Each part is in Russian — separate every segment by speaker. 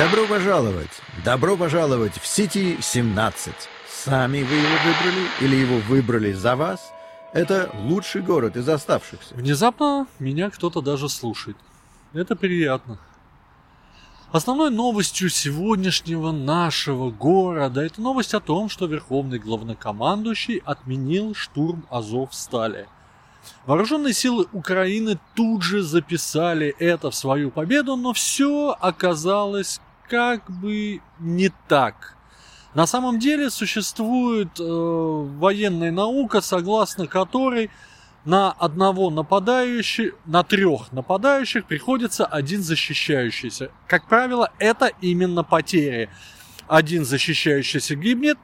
Speaker 1: Добро пожаловать! Добро пожаловать в Сити 17. Сами вы его выбрали или его выбрали за вас? Это лучший город из оставшихся.
Speaker 2: Внезапно меня кто-то даже слушает. Это приятно. Основной новостью сегодняшнего нашего города это новость о том, что Верховный главнокомандующий отменил штурм Азов-Стали. Вооруженные силы Украины тут же записали это в свою победу, но все оказалось как бы не так. На самом деле существует э, военная наука, согласно которой на одного нападающего, на трех нападающих приходится один защищающийся. Как правило, это именно потери. Один защищающийся гибнет,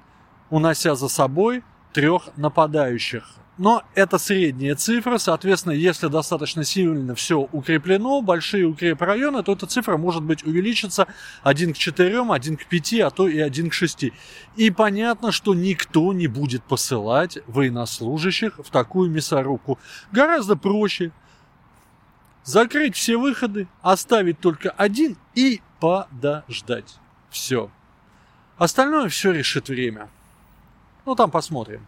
Speaker 2: унося за собой трех нападающих. Но это средняя цифра, соответственно, если достаточно сильно все укреплено, большие укрепрайоны, то эта цифра может быть увеличиться 1 к 4, 1 к 5, а то и 1 к 6. И понятно, что никто не будет посылать военнослужащих в такую мясорубку. Гораздо проще закрыть все выходы, оставить только один и подождать. Все. Остальное все решит время. Ну, там посмотрим.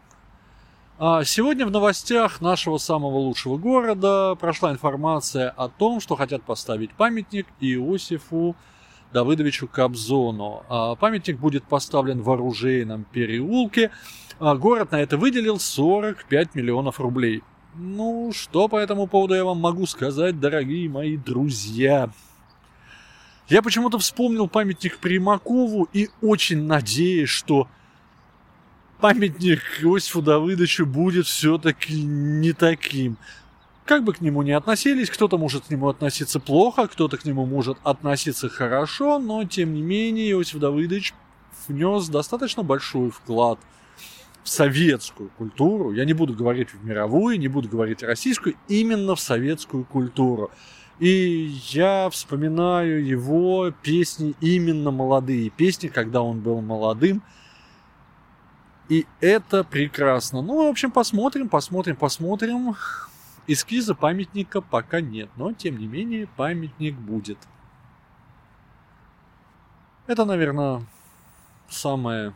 Speaker 2: А сегодня в новостях нашего самого лучшего города прошла информация о том, что хотят поставить памятник Иосифу Давыдовичу Кобзону. А памятник будет поставлен в оружейном переулке. А город на это выделил 45 миллионов рублей. Ну, что по этому поводу я вам могу сказать, дорогие мои друзья? Я почему-то вспомнил памятник Примакову и очень надеюсь, что памятник Иосифу Давыдовичу будет все-таки не таким. Как бы к нему ни относились, кто-то может к нему относиться плохо, кто-то к нему может относиться хорошо, но тем не менее Иосиф Давыдович внес достаточно большой вклад в советскую культуру. Я не буду говорить в мировую, не буду говорить российскую, именно в советскую культуру. И я вспоминаю его песни именно молодые, песни, когда он был молодым, и это прекрасно. Ну, в общем, посмотрим, посмотрим, посмотрим. Эскиза памятника пока нет, но тем не менее памятник будет. Это, наверное, самое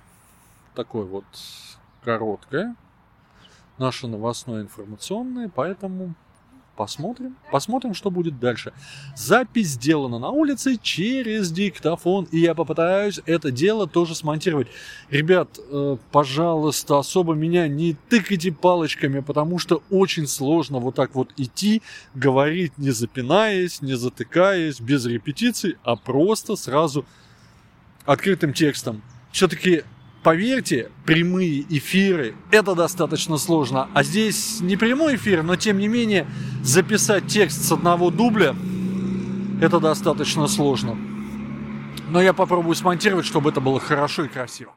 Speaker 2: такое вот короткое наше новостное информационное, поэтому Посмотрим. Посмотрим, что будет дальше. Запись сделана на улице через диктофон, и я попытаюсь это дело тоже смонтировать. Ребят, э, пожалуйста, особо меня не тыкайте палочками, потому что очень сложно вот так вот идти, говорить не запинаясь, не затыкаясь, без репетиций, а просто сразу открытым текстом. Все-таки поверьте, прямые эфиры – это достаточно сложно. А здесь не прямой эфир, но тем не менее записать текст с одного дубля – это достаточно сложно. Но я попробую смонтировать, чтобы это было хорошо и красиво.